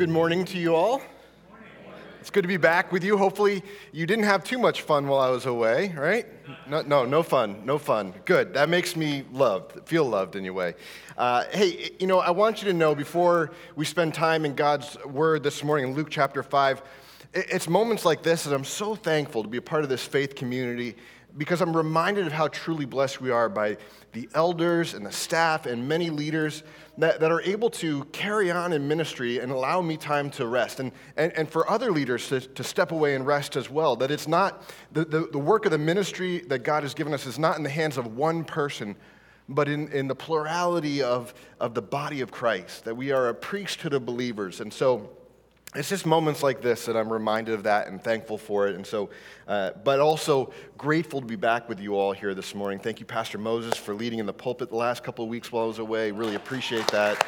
good morning to you all. It's good to be back with you. Hopefully, you didn't have too much fun while I was away, right? No, no, no fun, no fun. Good. That makes me loved, feel loved anyway. Uh, hey, you know, I want you to know before we spend time in God's Word this morning in Luke chapter 5, it's moments like this that I'm so thankful to be a part of this faith community because I'm reminded of how truly blessed we are by the elders and the staff and many leaders that, that are able to carry on in ministry and allow me time to rest. And, and, and for other leaders to, to step away and rest as well. That it's not, the, the, the work of the ministry that God has given us is not in the hands of one person, but in, in the plurality of, of the body of Christ, that we are a priesthood of believers. And so, it's just moments like this that I'm reminded of that and thankful for it. And so, uh, but also grateful to be back with you all here this morning. Thank you, Pastor Moses, for leading in the pulpit the last couple of weeks while I was away. Really appreciate that.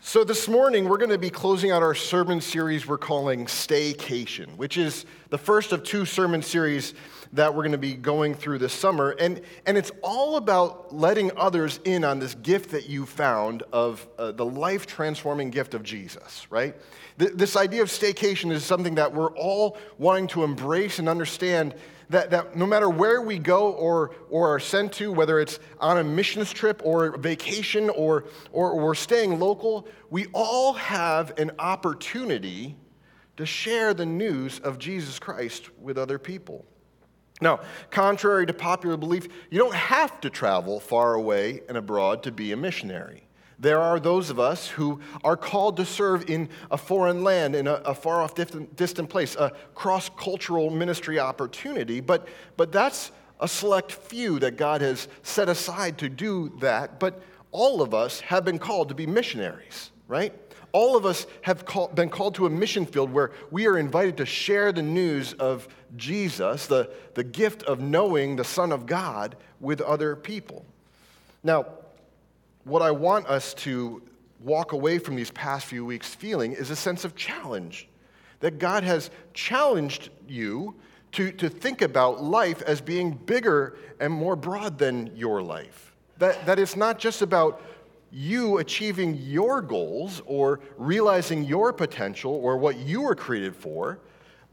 So, this morning, we're going to be closing out our sermon series we're calling Staycation, which is the first of two sermon series that we're going to be going through this summer. And, and it's all about letting others in on this gift that you found of uh, the life transforming gift of Jesus, right? Th- this idea of staycation is something that we're all wanting to embrace and understand that, that no matter where we go or, or are sent to, whether it's on a missions trip or vacation or, or, or staying local, we all have an opportunity to share the news of Jesus Christ with other people. Now, contrary to popular belief, you don't have to travel far away and abroad to be a missionary. There are those of us who are called to serve in a foreign land, in a, a far off, distant, place, a cross cultural ministry opportunity, but, but that's a select few that God has set aside to do that. But all of us have been called to be missionaries, right? All of us have call, been called to a mission field where we are invited to share the news of Jesus, the, the gift of knowing the Son of God, with other people. Now, what I want us to walk away from these past few weeks feeling is a sense of challenge. That God has challenged you to, to think about life as being bigger and more broad than your life. That, that it's not just about you achieving your goals or realizing your potential or what you were created for,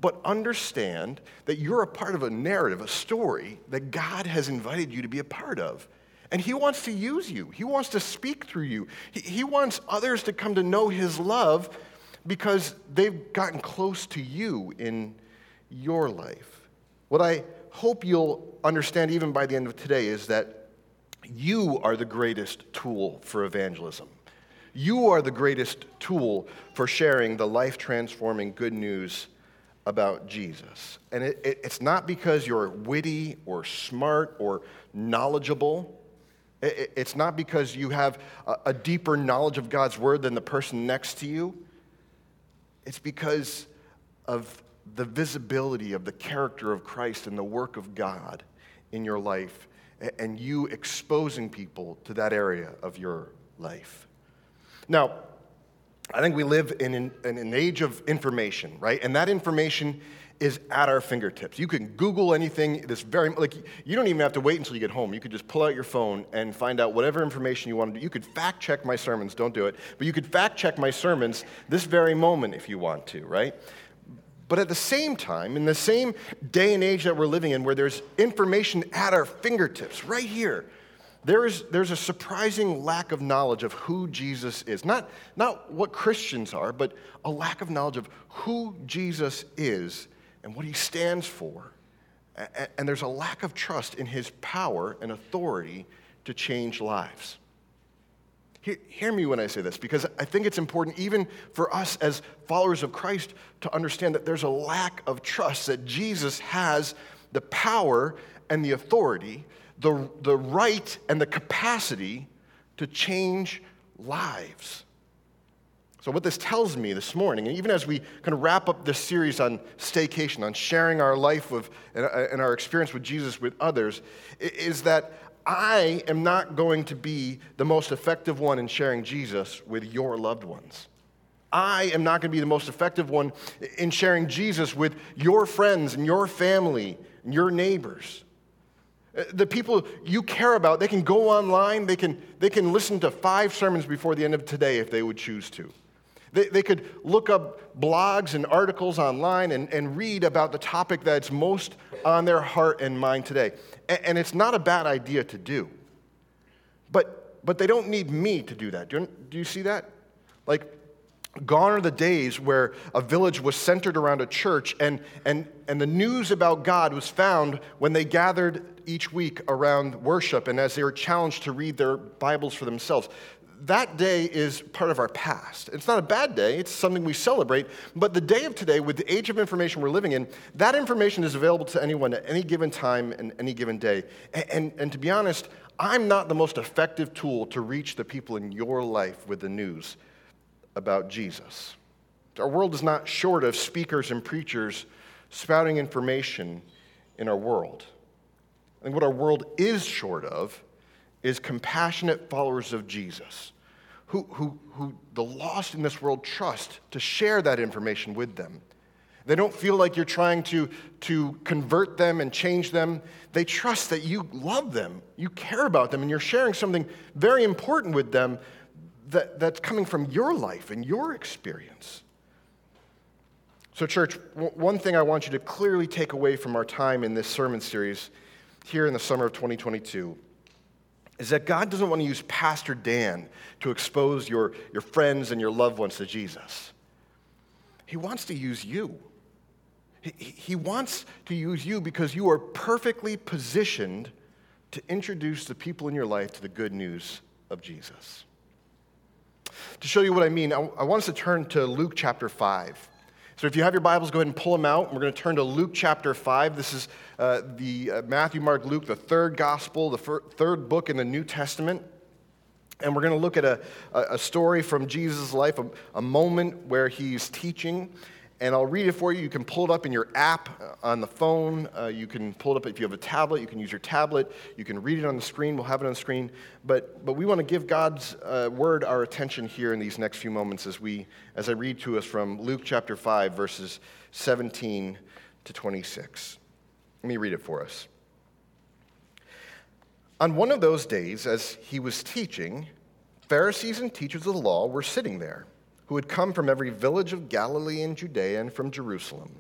but understand that you're a part of a narrative, a story that God has invited you to be a part of. And He wants to use you, He wants to speak through you, He, he wants others to come to know His love because they've gotten close to you in your life. What I hope you'll understand even by the end of today is that you are the greatest tool for evangelism. You are the greatest tool for sharing the life transforming good news about Jesus. And it, it, it's not because you're witty or smart or knowledgeable. It, it's not because you have a, a deeper knowledge of God's word than the person next to you. It's because of the visibility of the character of Christ and the work of God in your life and you exposing people to that area of your life. Now, I think we live in an, in an, age of information, right? And that information is at our fingertips. You can Google anything this very like you don't even have to wait until you get home. You could just pull out your phone and find out whatever information you want to do. You could fact check my sermons, don't do it, but you could fact check my sermons this very moment if you want to, right? But at the same time, in the same day and age that we're living in, where there's information at our fingertips, right here, there is, there's a surprising lack of knowledge of who Jesus is. Not, not what Christians are, but a lack of knowledge of who Jesus is and what he stands for. And there's a lack of trust in his power and authority to change lives. Hear, me when I say this, because I think it's important, even for us as followers of Christ, to understand that there's a lack of trust that Jesus has the power and the authority, the, the right and the capacity to change lives. So, what this tells me this morning, and even as we kind of wrap up this series on staycation, on sharing our life with, and our experience with Jesus with others, is that I am not going to be the most effective one in sharing Jesus with your loved ones. I am not going to be the most effective one in sharing Jesus with your friends and your family and your neighbors. The people you care about, they can go online, they can, they can listen to five sermons before the end of today if they would choose to. They, they could look up blogs and articles online and, and read about the topic that's most on their heart and mind today. And, and it's not a bad idea to do. But, but they don't need me to do that. Do you, do you see that? Like, gone are the days where a village was centered around a church and, and, and the news about God was found when they gathered each week around worship and as they were challenged to read their Bibles for themselves. That day is part of our past. It's not a bad day, it's something we celebrate, but the day of today, with the age of information we're living in, that information is available to anyone at any given time and any given day. And, and, and to be honest, I'm not the most effective tool to reach the people in your life with the news about Jesus. Our world is not short of speakers and preachers spouting information in our world. And what our world is short of is compassionate followers of Jesus who, who, who the lost in this world trust to share that information with them. They don't feel like you're trying to, to convert them and change them. They trust that you love them, you care about them, and you're sharing something very important with them that, that's coming from your life and your experience. So, church, one thing I want you to clearly take away from our time in this sermon series here in the summer of 2022 is that God doesn't want to use Pastor Dan to expose your, your friends and your loved ones to Jesus. He wants to use you. He, he wants to use you because you are perfectly positioned to introduce the people in your life to the good news of Jesus. To show you what I mean, I, I want us to turn to Luke chapter 5. So if you have your Bibles, go ahead and pull them out. We're going to turn to Luke chapter 5. This is uh, the uh, Matthew, Mark, Luke, the third gospel, the fir- third book in the New Testament. And we're going to look at a, a story from Jesus' life, a, a moment where he's teaching and I'll read it for you. You can pull it up in your app uh, on the phone. Uh, you can pull it up if you have a tablet. You can use your tablet. You can read it on the screen. We'll have it on the screen. But, but we want to give God's uh, word our attention here in these next few moments as, we, as I read to us from Luke chapter 5, verses 17 to 26. Let me read it for us. On one of those days, as he was teaching, Pharisees and teachers of the law were sitting there who had come from every village of Galilee and Judea and from Jerusalem.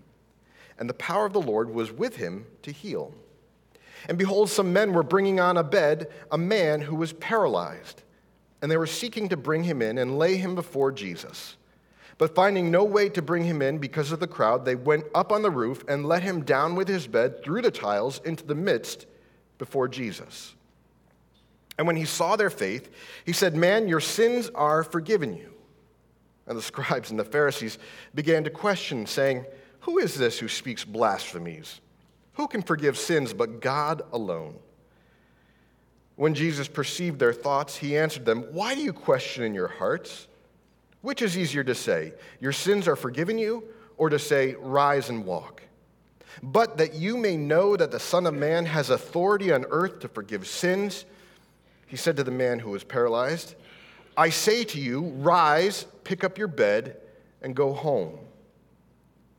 And the power of the Lord was with him to heal. And behold, some men were bringing on a bed a man who was paralyzed. And they were seeking to bring him in and lay him before Jesus. But finding no way to bring him in because of the crowd, they went up on the roof and let him down with his bed through the tiles into the midst before Jesus. And when he saw their faith, he said, Man, your sins are forgiven you. And the scribes and the Pharisees began to question, saying, Who is this who speaks blasphemies? Who can forgive sins but God alone? When Jesus perceived their thoughts, he answered them, Why do you question in your hearts? Which is easier to say, Your sins are forgiven you, or to say, Rise and walk? But that you may know that the Son of Man has authority on earth to forgive sins, he said to the man who was paralyzed, I say to you, rise, pick up your bed, and go home.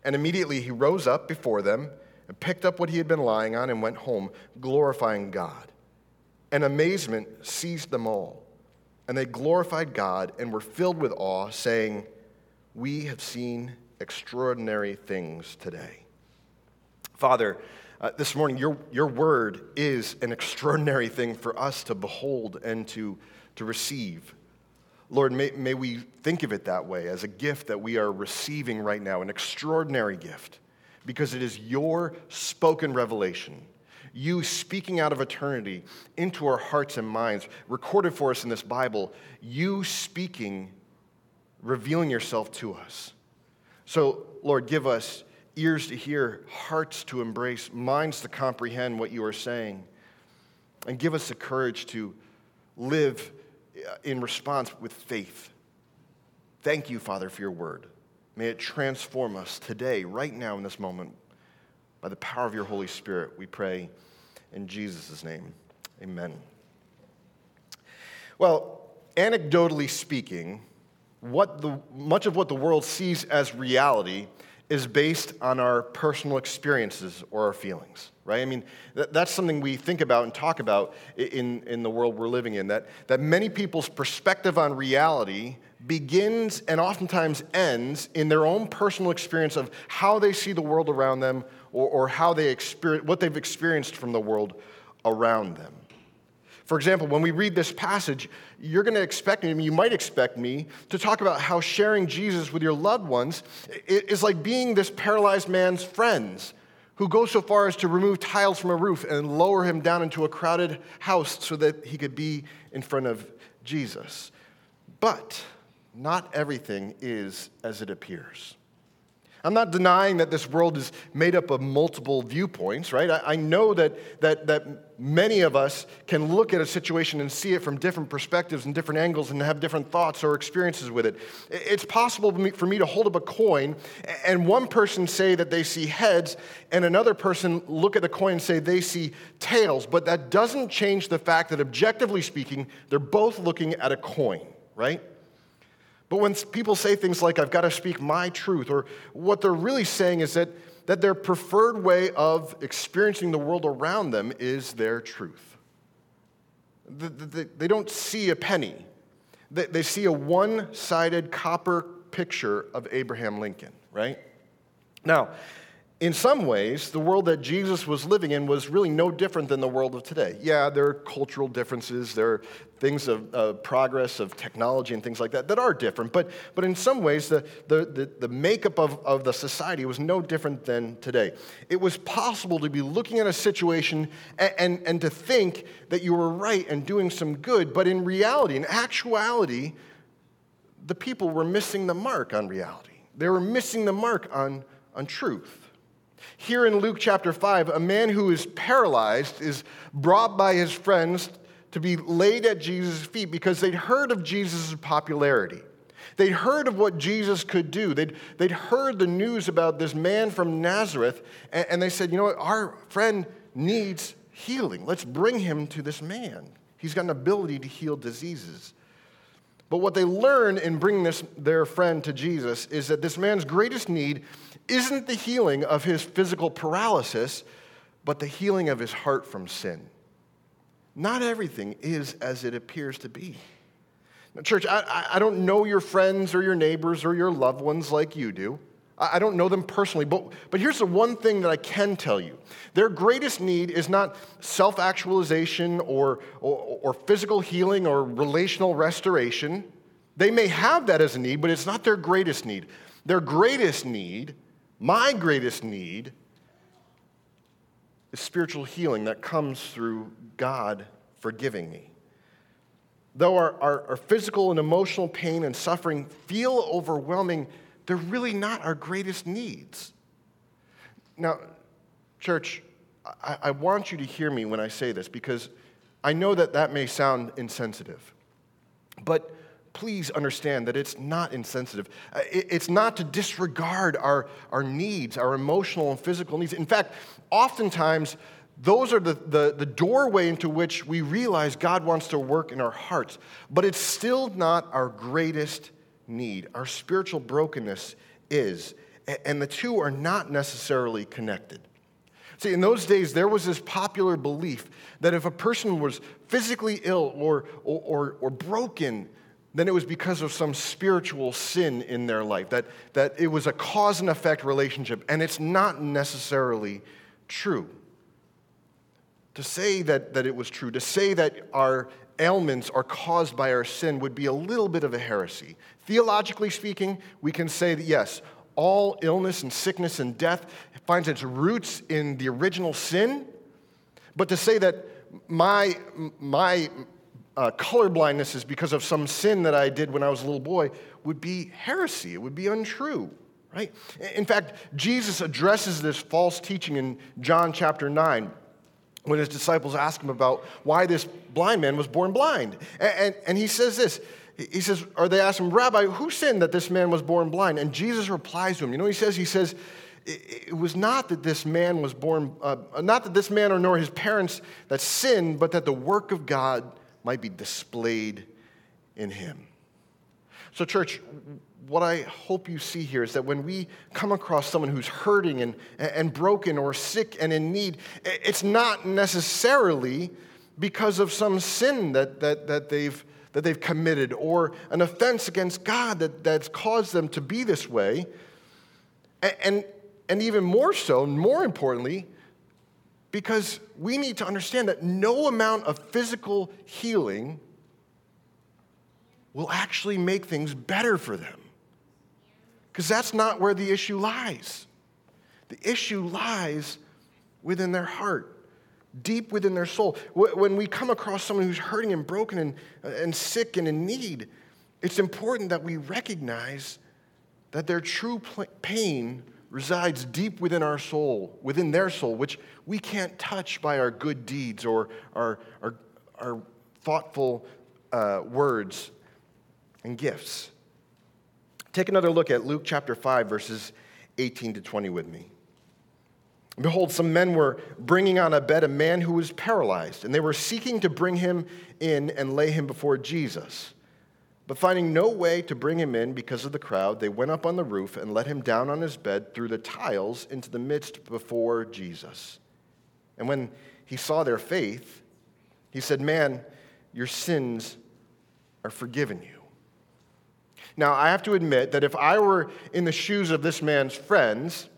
And immediately he rose up before them and picked up what he had been lying on and went home, glorifying God. And amazement seized them all. And they glorified God and were filled with awe, saying, We have seen extraordinary things today. Father, uh, this morning, your, your word is an extraordinary thing for us to behold and to, to receive. Lord, may, may we think of it that way as a gift that we are receiving right now, an extraordinary gift, because it is your spoken revelation, you speaking out of eternity into our hearts and minds, recorded for us in this Bible, you speaking, revealing yourself to us. So, Lord, give us ears to hear, hearts to embrace, minds to comprehend what you are saying, and give us the courage to live Uh, in response with faith. Thank you, Father, for your word. May it transform us today, right now, in this moment, by the power of your Holy Spirit. We pray in Jesus' name. Amen. Well, anecdotally speaking, what the, much of what the world sees as reality is based on our personal experiences or our feelings, right? I mean, that's something we think about and talk about in, in the world we're living in, that, that many people's perspective on reality begins and oftentimes ends in their own personal experience of how they see the world around them or, or how they experience, what they've experienced from the world around them. For example, when we read this passage, you're going to expect me, you might expect me, to talk about how sharing Jesus with your loved ones is like being this paralyzed man's friends who go so far as to remove tiles from a roof and lower him down into a crowded house so that he could be in front of Jesus. But not everything is as it appears. I'm not denying that this world is made up of multiple viewpoints, right? I, I, know that, that, that many of us can look at a situation and see it from different perspectives and different angles and have different thoughts or experiences with it. It's possible for me to hold up a coin and one person say that they see heads and another person look at the coin and say they see tails, but that doesn't change the fact that objectively speaking, they're both looking at a coin, right? But when people say things like, I've got to speak my truth, or what they're really saying is that, that their preferred way of experiencing the world around them is their truth. They don't see a penny, they see a one sided copper picture of Abraham Lincoln, right? Now, in some ways, the world that Jesus was living in was really no different than the world of today. Yeah, there are cultural differences, there are things of uh, progress of technology and things like that that are different, but, but in some ways, the, the, the, the makeup of, of the society was no different than today. It was possible to be looking at a situation and, and, and to think that you were right and doing some good, but in reality, in actuality, the people were missing the mark on reality. They were missing the mark on, on truth. Here in Luke chapter 5, a man who is paralyzed is brought by his friends to be laid at Jesus' feet because they'd heard of Jesus' popularity. They'd heard of what Jesus could do. They'd, they'd heard the news about this man from Nazareth, and, and they said, You know what? Our friend needs healing. Let's bring him to this man. He's got an ability to heal diseases. But what they learn in bringing this, their friend to Jesus is that this man's greatest need isn't the healing of his physical paralysis, but the healing of his heart from sin. Not everything is as it appears to be. Now, church, I, I don't know your friends or your neighbors or your loved ones like you do. I don't know them personally, but, but here's the one thing that I can tell you. Their greatest need is not self actualization or, or, or, physical healing or relational restoration. They may have that as a need, but it's not their greatest need. Their greatest need my greatest need is spiritual healing that comes through God forgiving me. Though our, our, our, physical and emotional pain and suffering feel overwhelming, they're really not our greatest needs. Now, church, I, I want you to hear me when I say this because I know that that may sound insensitive. But please understand that it's not insensitive. Uh, it's not to disregard our, our needs, our emotional and physical needs. In fact, oftentimes, those are the, the, the, doorway into which we realize God wants to work in our hearts. But it's still not our greatest need. Our spiritual brokenness is. And the two are not necessarily connected. See, in those days, there was this popular belief that if a person was physically ill or, or, or, or broken, then it was because of some spiritual sin in their life, that, that it was a cause and effect relationship, and it's not necessarily true. To say that, that it was true, to say that our ailments are caused by our sin would be a little bit of a heresy. Theologically speaking, we can say that yes, all illness and sickness and death finds its roots in the original sin, but to say that my, my uh, color blindness is because of some sin that I did when I was a little boy would be heresy. It would be untrue, right? In fact, Jesus addresses this false teaching in John chapter 9 when his disciples ask him about why this blind man was born blind. And, and, and he says this. He says, or they ask him, Rabbi, who sinned that this man was born blind? And Jesus replies to him. You know he says? He says, it was not that this man was born, uh, not that this man or nor his parents that sinned, but that the work of God might be displayed in him. So, church, what I hope you see here is that when we come across someone who's hurting and, and broken or sick and in need, it's not necessarily because of some sin that, that, that, they've, that they've committed or an offense against God that, that's caused them to be this way. And, and, even more so, more importantly, because we need to understand that no amount of physical healing will actually make things better for them. Because that's not where the issue lies. The issue lies within their heart, deep within their soul. When we come across someone who's hurting and broken and, and sick and in need, it's important that we recognize that their true pain resides deep within our soul, within their soul, which we can't touch by our good deeds or our, our, our thoughtful uh, words and gifts. Take another look at Luke chapter 5, verses 18 to 20 with me. Behold, some men were bringing on a bed a man who was paralyzed, and they were seeking to bring him in and lay him before Jesus. But finding no way to bring him in because of the crowd, they went up on the roof and let him down on his bed through the tiles into the midst before Jesus. And when he saw their faith, he said, Man, your sins are forgiven you. Now, I have to admit that if I were in the shoes of this man's friends,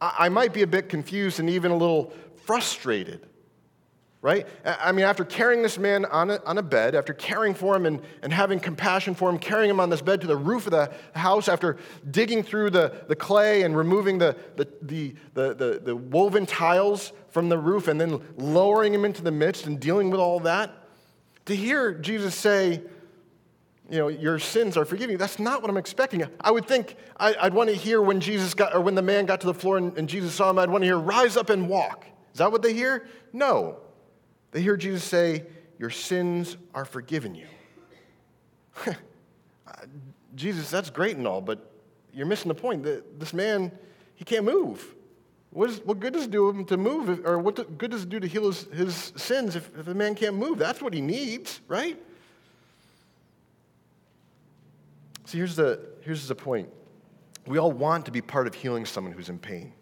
I might be a bit confused and even a little frustrated, right? I mean, after carrying this man on a, on a bed, after caring for him and, and having compassion for him, carrying him on this bed to the roof of the house, after digging through the, the clay and removing the, the, the, the, the, the woven tiles from the roof and then lowering him into the midst and dealing with all that, to hear Jesus say, you know, your sins are forgiven. That's not what I'm expecting. I would think I, would want to hear when Jesus got, or when the man got to the floor and Jesus saw him, I'd want to hear, rise up and walk. Is that what they hear? No. They hear Jesus say, your sins are forgiven you. Jesus, that's great and all, but you're missing the point. This man, he can't move. What, is, what good does it do him to move, or what good does it do to heal his, his sins if, if the man can't move? That's what he needs, right? See, here's the, here's the point. We all want to be part of healing someone who's in pain.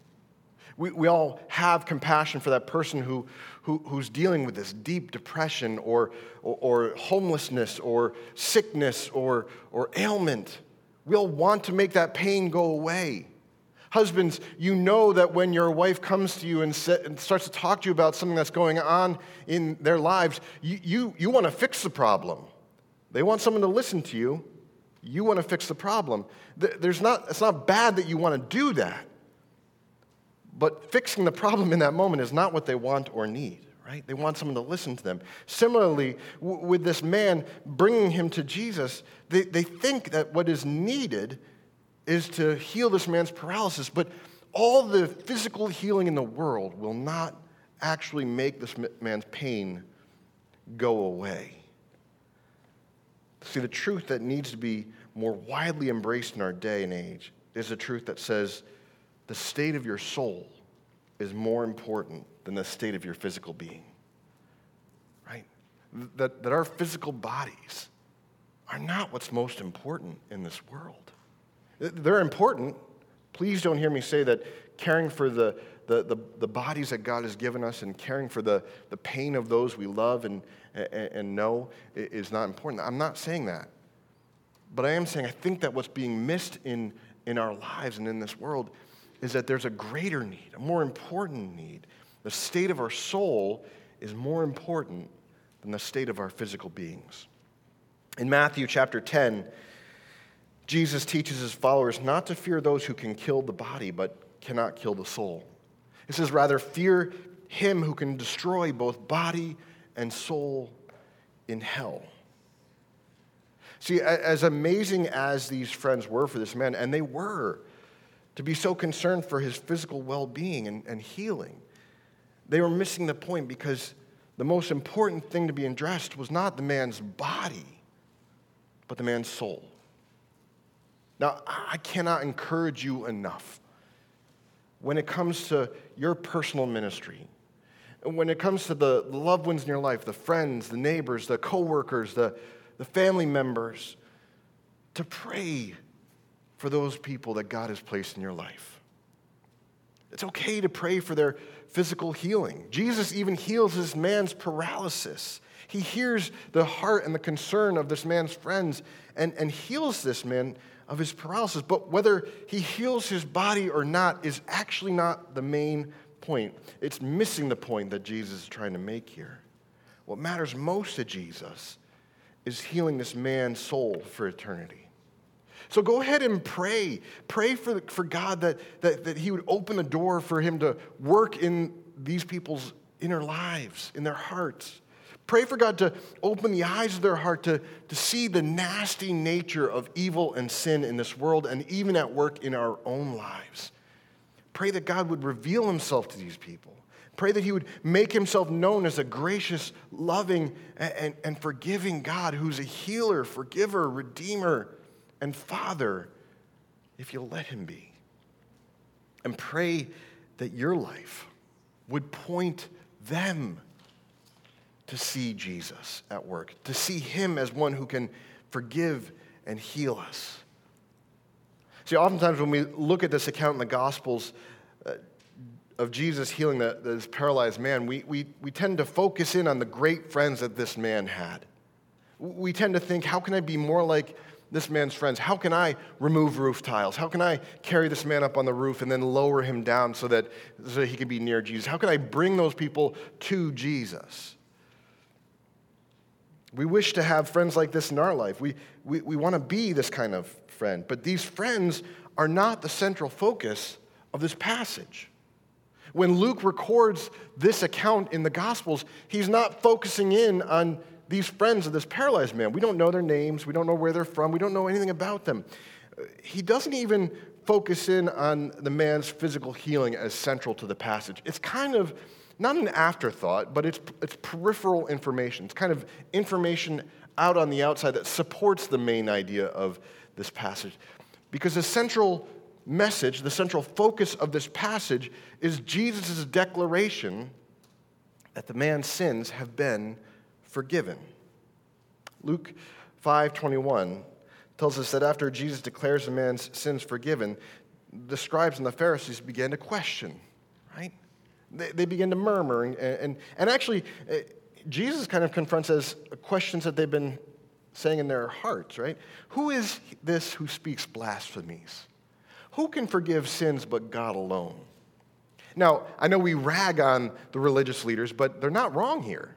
We, we all have compassion for that person who, who, who's dealing with this deep depression or, or, or homelessness or sickness or, or ailment. We all want to make that pain go away. Husbands, you know that when your wife comes to you and, and, starts to talk to you about something that's going on in their lives, you, you, you want to fix the problem. They want someone to listen to you, you want to fix the problem. There's not, it's not bad that you want to do that. But fixing the problem in that moment is not what they want or need, right? They want someone to listen to them. Similarly, w- with this man bringing him to Jesus, they, they think that what is needed is to heal this man's paralysis, but all the physical healing in the world will not actually make this man's pain go away. See, the truth that needs to be more widely embraced in our day and age is the truth that says the state of your soul is more important than the state of your physical being. Right? That, that our physical bodies are not what's most important in this world. They're important. Please don't hear me say that caring for the, the, the, the, bodies that God has given us and caring for the, the pain of those we love and, and, and know is not important. I'm not saying that. But I am saying I think that what's being missed in, in our lives and in this world is that there's a greater need, a more important need. The state of our soul is more important than the state of our physical beings. In Matthew chapter 10, Jesus teaches his followers not to fear those who can kill the body but cannot kill the soul. He says, rather, fear him who can destroy both body and soul in hell. See, as amazing as these friends were for this man, and they were, to be so concerned for his physical well being and, and healing, they were missing the point because the most important thing to be addressed was not the man's body, but the man's soul. Now, I cannot encourage you enough when it comes to your personal ministry, when it comes to the loved ones in your life, the friends, the neighbors, the coworkers, the, the family members, to pray for those people that God has placed in your life. It's okay to pray for their physical healing. Jesus even heals this man's paralysis. He hears the heart and the concern of this man's friends and, and heals this man of his paralysis. But whether he heals his body or not is actually not the main point. It's missing the point that Jesus is trying to make here. What matters most to Jesus is healing this man's soul for eternity. So go ahead and pray. Pray for, for God that, that, that He would open the door for Him to work in these people's inner lives, in their hearts. Pray for God to open the eyes of their heart to, to see the nasty nature of evil and sin in this world and even at work in our own lives. Pray that God would reveal himself to these people. Pray that he would make himself known as a gracious, loving, and, and, and forgiving God who's a healer, forgiver, redeemer, and father if you'll let him be. And pray that your life would point them to see Jesus at work, to see him as one who can forgive and heal us. See, oftentimes when we look at this account in the Gospels uh, of Jesus healing the, this paralyzed man, we, we, we tend to focus in on the great friends that this man had. We tend to think, how can I be more like this man's friends? How can I remove roof tiles? How can I carry this man up on the roof and then lower him down so that, so that he can be near Jesus? How can I bring those people to Jesus? We wish to have friends like this in our life. We, we, we want to be this kind of friend. But these friends are not the central focus of this passage. When Luke records this account in the Gospels, he's not focusing in on these friends of this paralyzed man. We don't know their names, we don't know where they're from, we don't know anything about them. He doesn't even focus in on the man's physical healing as central to the passage. It's kind of not an afterthought, but it's, it's peripheral information. It's kind of information out on the outside that supports the main idea of this passage. Because the central message, the central focus of this passage is Jesus' declaration that the man's sins have been forgiven. Luke 5:21 tells us that after Jesus declares a man's sins forgiven, the scribes and the Pharisees began to question, right? They, they begin to murmur. And, and, and actually, uh, Jesus kind of confronts as questions that they've been saying in their hearts, right? Who is this who speaks blasphemies? Who can forgive sins but God alone? Now, I know we rag on the religious leaders, but they're not wrong here.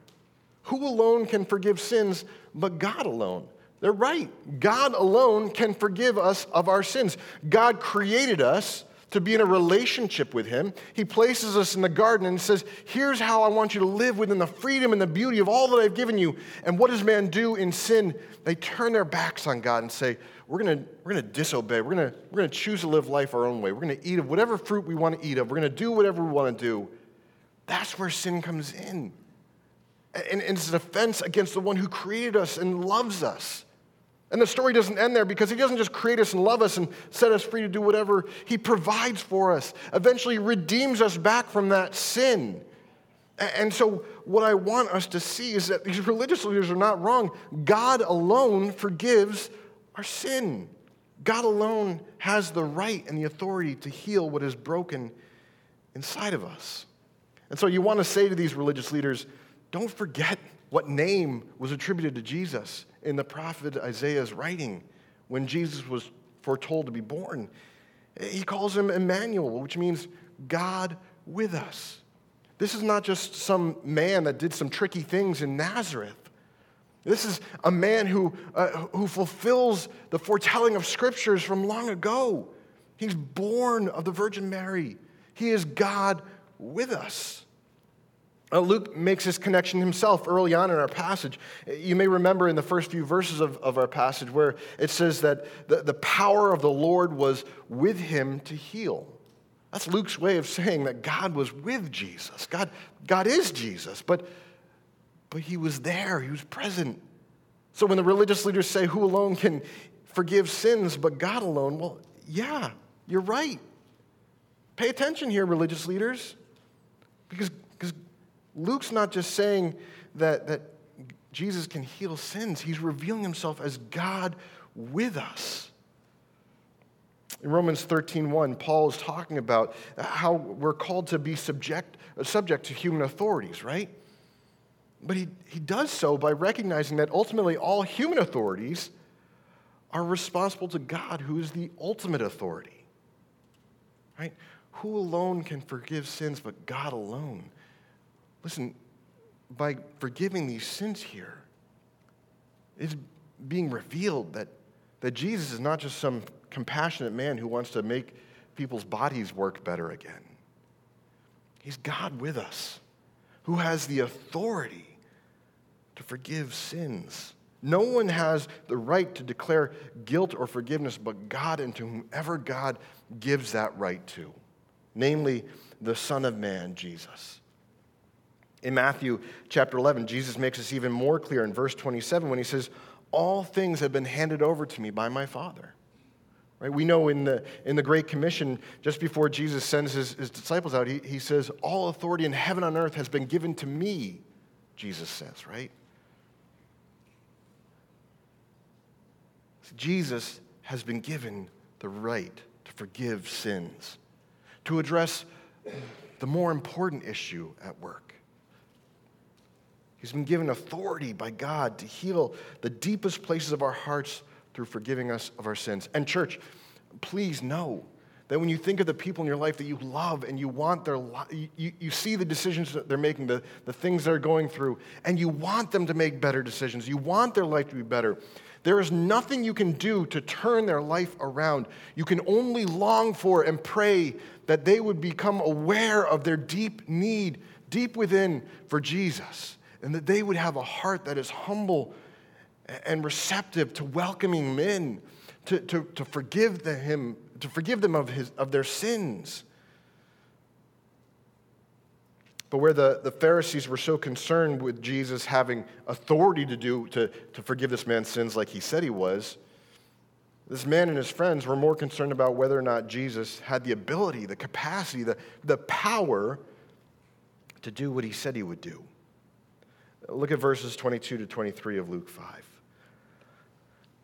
Who alone can forgive sins but God alone? They're right. God alone can forgive us of our sins. God created us to be in a relationship with Him. He places us in the garden and says, Here's how I want you to live within the freedom and the beauty of all that I've given you. And what does man do in sin? They turn their backs on God and say, We're going we're gonna disobey. We're going we're gonna choose to live life our own way. We're going to eat of whatever fruit we want to eat of. We're going to do whatever we want to do. That's where sin comes in. And it's an offense against the one who created us and loves us. And the story doesn't end there because he doesn't just create us and love us and set us free to do whatever. He provides for us, eventually redeems us back from that sin. And so, what I want us to see is that these religious leaders are not wrong. God alone forgives our sin. God alone has the right and the authority to heal what is broken inside of us. And so, you want to say to these religious leaders, don't forget what name was attributed to Jesus in the prophet Isaiah's writing when Jesus was foretold to be born. He calls him Emmanuel, which means God with us. This is not just some man that did some tricky things in Nazareth. This is a man who, uh, who fulfills the foretelling of scriptures from long ago. He's born of the Virgin Mary. He is God with us. Uh, Luke makes this connection himself early on in our passage. You may remember in the first few verses of, of our passage where it says that the, the power of the Lord was with him to heal. That's Luke's way of saying that God was with Jesus. God, God is Jesus, but, but he was there, he was present. So when the religious leaders say, Who alone can forgive sins but God alone? Well, yeah, you're right. Pay attention here, religious leaders, because Luke's not just saying that, that Jesus can heal sins. He's revealing himself as God with us. In Romans 13:1, Paul is talking about how we're called to be subject, subject to human authorities, right? But he, he does so by recognizing that ultimately all human authorities are responsible to God, who is the ultimate authority. Right? Who alone can forgive sins but God alone? Listen, by forgiving these sins here, it's being revealed that, that Jesus is not just some compassionate man who wants to make people's bodies work better again. He's God with us, who has the authority to forgive sins. No one has the right to declare guilt or forgiveness but God and to whomever God gives that right to, namely the Son of Man, Jesus. In Matthew chapter 11, Jesus makes this even more clear in verse 27 when he says, All things have been handed over to me by my Father. Right? We know in the, in the Great Commission, just before Jesus sends his, his disciples out, he, he says, All authority in heaven and earth has been given to me, Jesus says, right? Jesus has been given the right to forgive sins, to address the more important issue at work. He's been given authority by God to heal the deepest places of our hearts through forgiving us of our sins. And, church, please know that when you think of the people in your life that you love and you want their li- you, you see the decisions that they're making, the, the things they're going through, and you want them to make better decisions. You want their life to be better. There is nothing you can do to turn their life around. You can only long for and pray that they would become aware of their deep need, deep within, for Jesus, and that they would have a heart that is humble and receptive to welcoming men, to, to, to forgive the, him, to forgive them of, his, of their sins. But where the, the Pharisees were so concerned with Jesus having authority to do to, to forgive this man's sins like he said he was, this man and his friends were more concerned about whether or not Jesus had the ability, the capacity, the, the power to do what he said he would do. Look at verses 22 to 23 of Luke 5.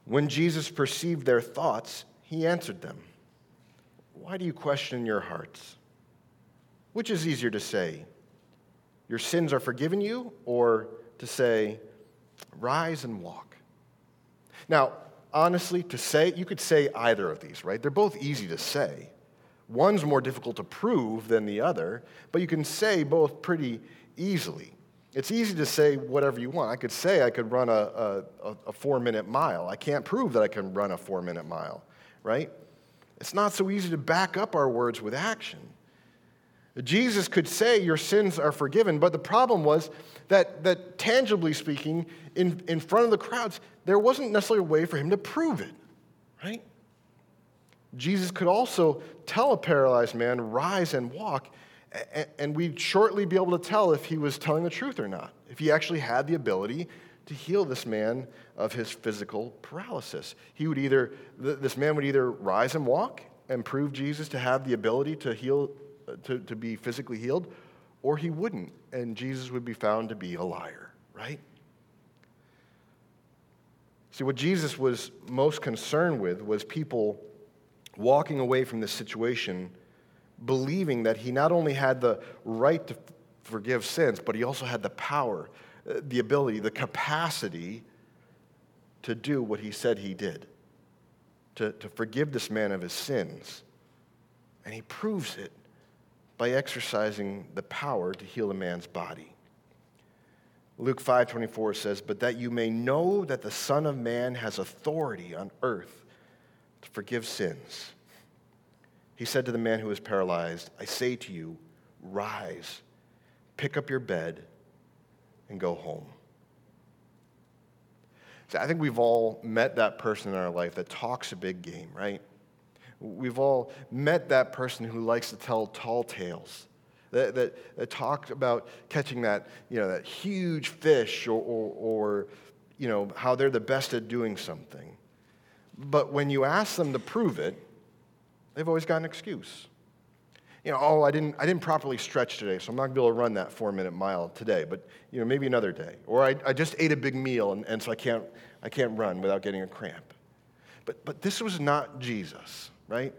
When Jesus perceived their thoughts, he answered them Why do you question your hearts? Which is easier to say, your sins are forgiven you, or to say, rise and walk. Now, honestly, to say, you could say either of these, right? They're both easy to say. One's more difficult to prove than the other, but you can say both pretty easily. It's easy to say whatever you want. I could say I could run a, a, a four minute mile. I can't prove that I can run a four minute mile, right? It's not so easy to back up our words with action. Jesus could say your sins are forgiven, but the problem was that, that tangibly speaking, in, in front of the crowds, there wasn't necessarily a way for him to prove it, right? Jesus could also tell a paralyzed man, rise and walk, and we'd shortly be able to tell if he was telling the truth or not, if he actually had the ability to heal this man of his physical paralysis. He would either, this man would either rise and walk and prove Jesus to have the ability to heal uh, to, to be physically healed, or he wouldn't, and Jesus would be found to be a liar, right? See, what Jesus was most concerned with was people walking away from this situation believing that he not only had the right to forgive sins, but he also had the power, uh, the ability, the capacity to do what he said he did to, to forgive this man of his sins. And he proves it by exercising the power to heal a man's body. Luke 5:24 says, "But that you may know that the Son of Man has authority on earth to forgive sins." He said to the man who was paralyzed, "I say to you, rise, pick up your bed, and go home." So I think we've all met that person in our life that talks a big game, right? We've all met that person who likes to tell tall tales, that, that, that talk about catching that, you know, that huge fish or, or, or, you know, how they're the best at doing something. But when you ask them to prove it, they've always got an excuse. You know, oh, I didn't, I didn't properly stretch today, so I'm not going to be able to run that four minute mile today, but you know, maybe another day. Or I, I just ate a big meal, and, and so I can't, I can't run without getting a cramp. But, but this was not Jesus, right?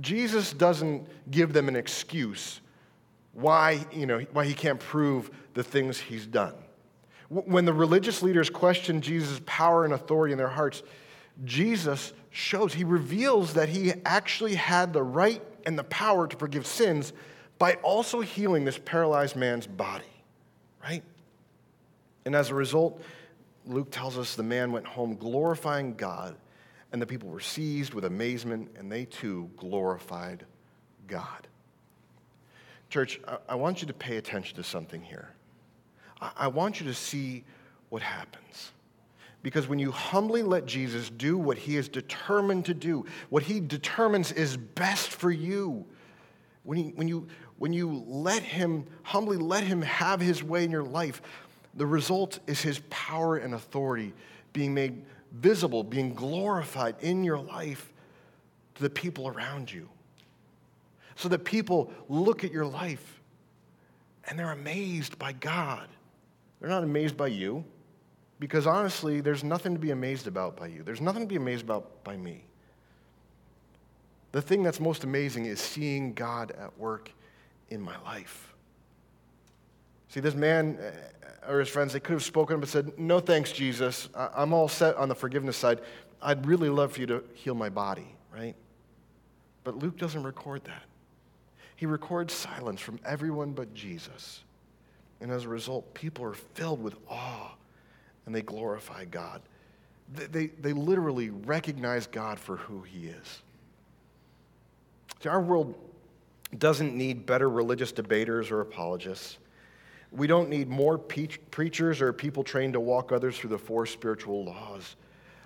Jesus doesn't give them an excuse why, you know, why he can't prove the things he's done. When the religious leaders question Jesus' power and authority in their hearts, Jesus shows, he reveals that he actually had the right and the power to forgive sins by also healing this paralyzed man's body, right? And as a result, Luke tells us the man went home glorifying God, and the people were seized with amazement, and they too glorified God. Church, I want you to pay attention to something here. I want you to see what happens. Because when you humbly let Jesus do what he is determined to do, what he determines is best for you, when, he, when, you, when you let him, humbly let him have his way in your life, the result is his power and authority being made visible, being glorified in your life to the people around you. So that people look at your life and they're amazed by God. They're not amazed by you. Because honestly, there's nothing to be amazed about by you. There's nothing to be amazed about by me. The thing that's most amazing is seeing God at work in my life. See, this man uh, or his friends, they could have spoken but said, No thanks, Jesus. I'm all set on the forgiveness side. I'd really love for you to heal my body, right? But Luke doesn't record that. He records silence from everyone but Jesus. And as a result, people are filled with awe and they glorify God. They, they, they literally recognize God for who He is. See, our world doesn't need better religious debaters or apologists. We don't need more pe- preachers or people trained to walk others through the four spiritual laws.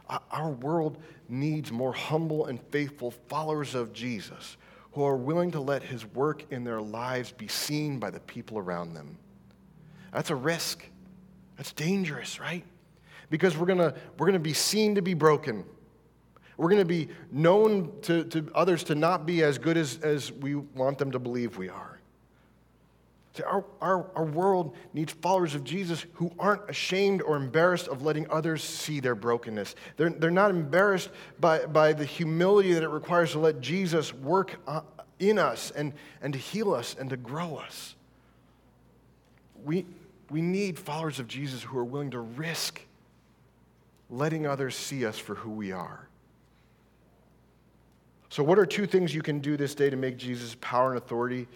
Uh, our world needs more humble and faithful followers of Jesus who are willing to let his work in their lives be seen by the people around them. That's a risk. That's dangerous, right? Because we're going to we're going to be seen to be broken. We're going to be known to, to others to not be as good as, as we want them to believe we are. See, our, our, our world needs followers of Jesus who aren't ashamed or embarrassed of letting others see their brokenness. They're, they're not embarrassed by, by the humility that it requires to let Jesus work uh, in us and, and to heal us and to grow us. We, we need followers of Jesus who are willing to risk letting others see us for who we are. So, what are two things you can do this day to make Jesus' power and authority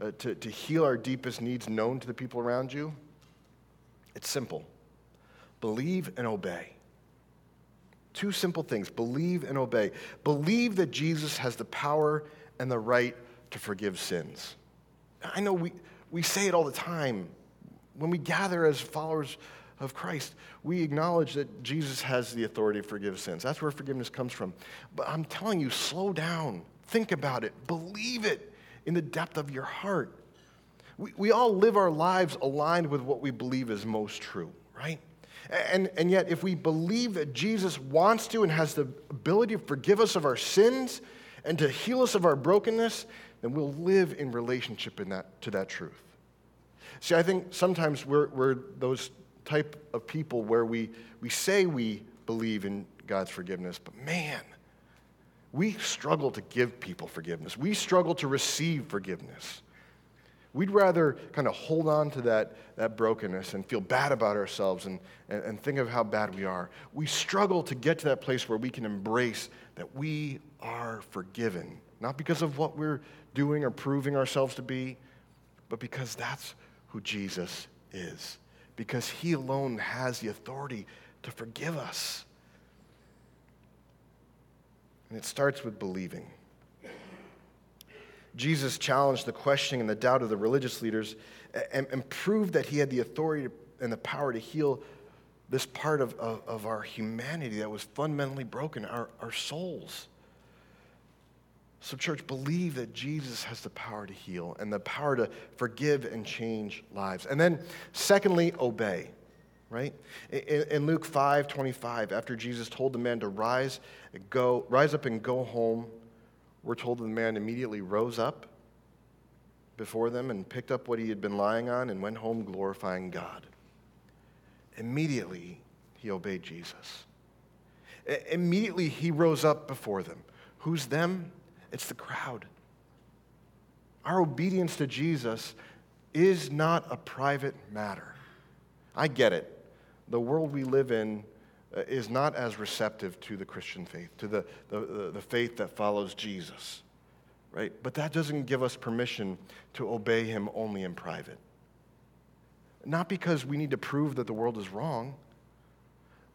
uh, to, to heal our deepest needs known to the people around you? It's simple believe and obey. Two simple things believe and obey. Believe that Jesus has the power and the right to forgive sins. I know we, we say it all the time, when we gather as followers of Christ, we acknowledge that Jesus has the authority to forgive sins. That's where forgiveness comes from. But I'm telling you, slow down, think about it, believe it in the depth of your heart. We, we all live our lives aligned with what we believe is most true, right? And, and yet, if we believe that Jesus wants to and has the ability to forgive us of our sins and to heal us of our brokenness, then we'll live in relationship in that, to that truth. See, I think sometimes we're, we're those type of people where we, we say we believe in God's forgiveness, but man, we struggle to give people forgiveness. We struggle to receive forgiveness. We'd rather kind of hold on to that, that brokenness and feel bad about ourselves and, and, and think of how bad we are. We struggle to get to that place where we can embrace that we are forgiven, not because of what we're doing or proving ourselves to be, but because that's who Jesus is, because He alone has the authority to forgive us. And it starts with believing. Jesus challenged the questioning and the doubt of the religious leaders and, and proved that he had the authority and the power to heal this part of, of, of our humanity that was fundamentally broken, our, our souls. So, church, believe that Jesus has the power to heal and the power to forgive and change lives. And then, secondly, obey, right? In, in Luke 5 25, after Jesus told the man to rise, go, rise up and go home, we're told the man immediately rose up before them and picked up what he had been lying on and went home glorifying God. Immediately, he obeyed Jesus. Immediately, he rose up before them. Who's them? It's the crowd. Our obedience to Jesus is not a private matter. I get it. The world we live in uh, is not as receptive to the Christian faith, to the, the, the faith that follows Jesus, right? But that doesn't give us permission to obey him only in private. Not because we need to prove that the world is wrong,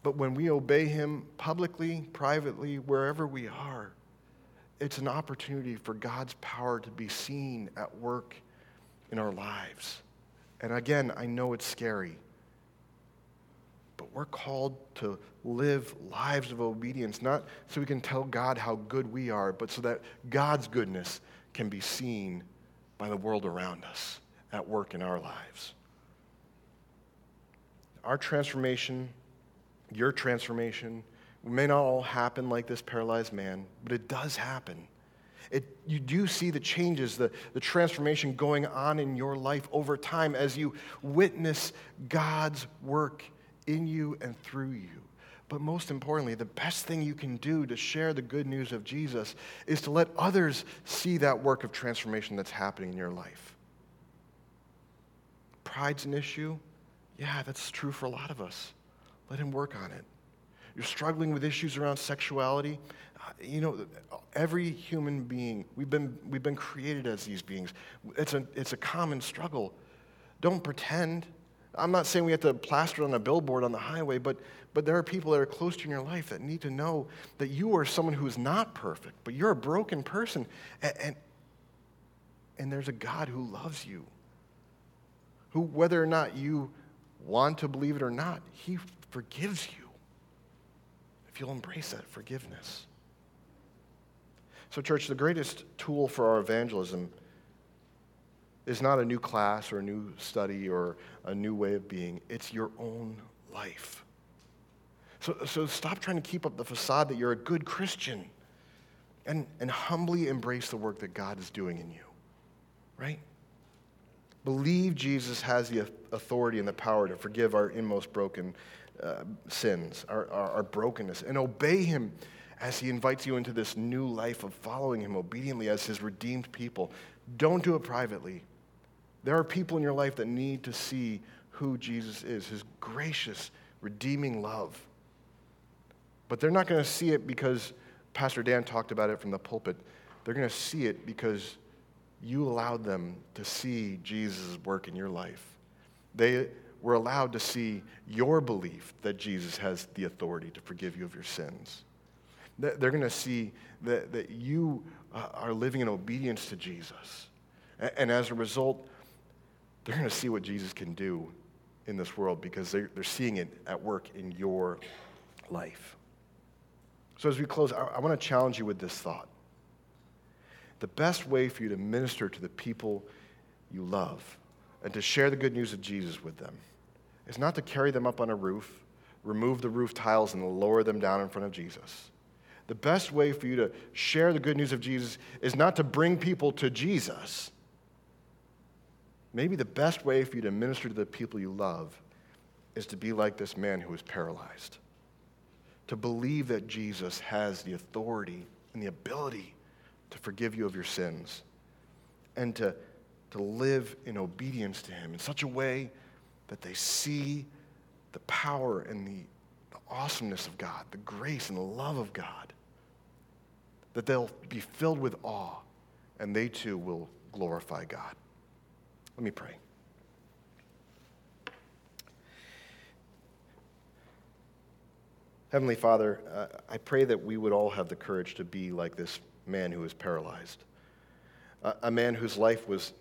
but when we obey him publicly, privately, wherever we are, it's an opportunity for God's power to be seen at work in our lives. And again, I know it's scary, but we're called to live lives of obedience, not so we can tell God how good we are, but so that God's goodness can be seen by the world around us at work in our lives. Our transformation, your transformation, may not all happen like this paralyzed man, but it does happen. It, you do see the changes, the, the transformation going on in your life over time as you witness God's work in you and through you. But most importantly, the best thing you can do to share the good news of Jesus is to let others see that work of transformation that's happening in your life. Pride's an issue. Yeah, that's true for a lot of us. Let Him work on it. You're struggling with issues around sexuality. Uh, you know, every human being, we've been, we've been created as these beings. It's a, it's a common struggle. Don't pretend. I'm not saying we have to plaster it on a billboard on the highway, but, but there are people that are close to you in your life that need to know that you are someone who is not perfect, but you're a broken person. And, and, and there's a God who loves you, who, whether or not you want to believe it or not, He forgives you you'll embrace that forgiveness. So, church, the greatest tool for our evangelism is not a new class or a new study or a new way of being, it's your own life. So, so stop trying to keep up the facade that you're a good Christian and, and humbly embrace the work that God is doing in you, right? Believe Jesus has the authority and the power to forgive our inmost broken uh, sins, our, our, our brokenness, and obey Him as He invites you into this new life of following Him obediently as His redeemed people. Don't do it privately. There are people in your life that need to see who Jesus is, His gracious, redeeming love. But they're not going to see it because Pastor Dan talked about it from the pulpit. They're going to see it because you allowed them to see Jesus' work in your life. They were allowed to see your belief that Jesus has the authority to forgive you of your sins. They're going to see that, that you uh, are living in obedience to Jesus. And as a result, they're going to see what Jesus can do in this world because they're, they're seeing it at work in your life. So, as we close, I, I want to challenge you with this thought. The best way for you to minister to the people you love and to share the good news of Jesus with them is not to carry them up on a roof, remove the roof tiles, and lower them down in front of Jesus. The best way for you to share the good news of Jesus is not to bring people to Jesus. Maybe the best way for you to minister to the people you love is to be like this man who was paralyzed. To believe that Jesus has the authority and the ability to forgive you of your sins and to, to live in obedience to him in such a way that they see the power and the, the awesomeness of God, the grace and the love of God, that they'll be filled with awe and they too will glorify God. Let me pray. Heavenly Father, uh, I pray that we would all have the courage to be like this man who was paralyzed, a man whose life was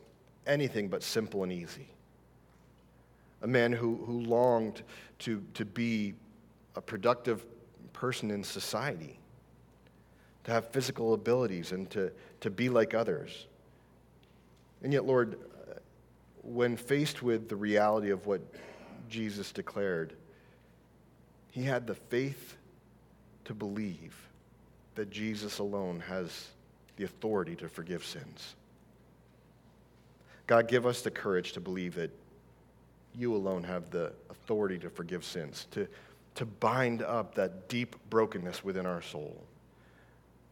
anything but simple and easy a man who, who longed to, to be a productive person in society, to have physical abilities, and to, to be like others. And yet, Lord, when faced with the reality of what Jesus declared, he had the faith to believe that Jesus alone has the authority to forgive sins. God, give us the courage to believe that you alone have the authority to forgive sins, to, to bind up that deep brokenness within our soul.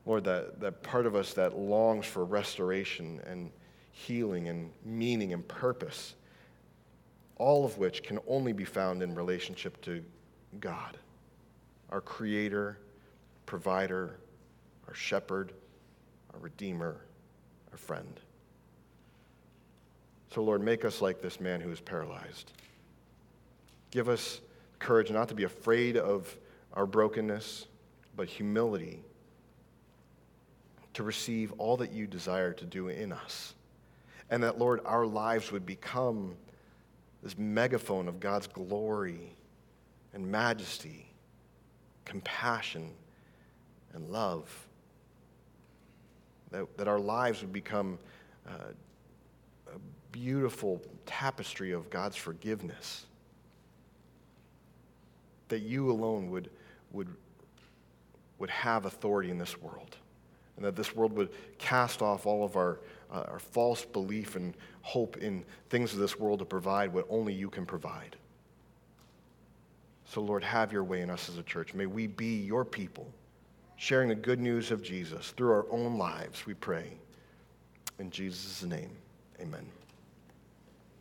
Lord, that, that part of us that longs for restoration and healing and meaning and purpose, all of which can only be found in relationship to God, our Creator, provider, our shepherd, our Redeemer, our friend. So, Lord, make us like this man who is paralyzed. Give us courage not to be afraid of our brokenness, but humility to receive all that you desire to do in us. And that, Lord, our lives would become this megaphone of God's glory and majesty, compassion and love. That, that our lives would become uh, beautiful tapestry of God's forgiveness. That you alone would, would, would have authority in this world and that this world would cast off all of our, uh, our false belief and hope in things of this world to provide what only you can provide. So, Lord, have your way in us as a church. May we be your people, sharing the good news of Jesus through our own lives, we pray. In Jesus' name, amen.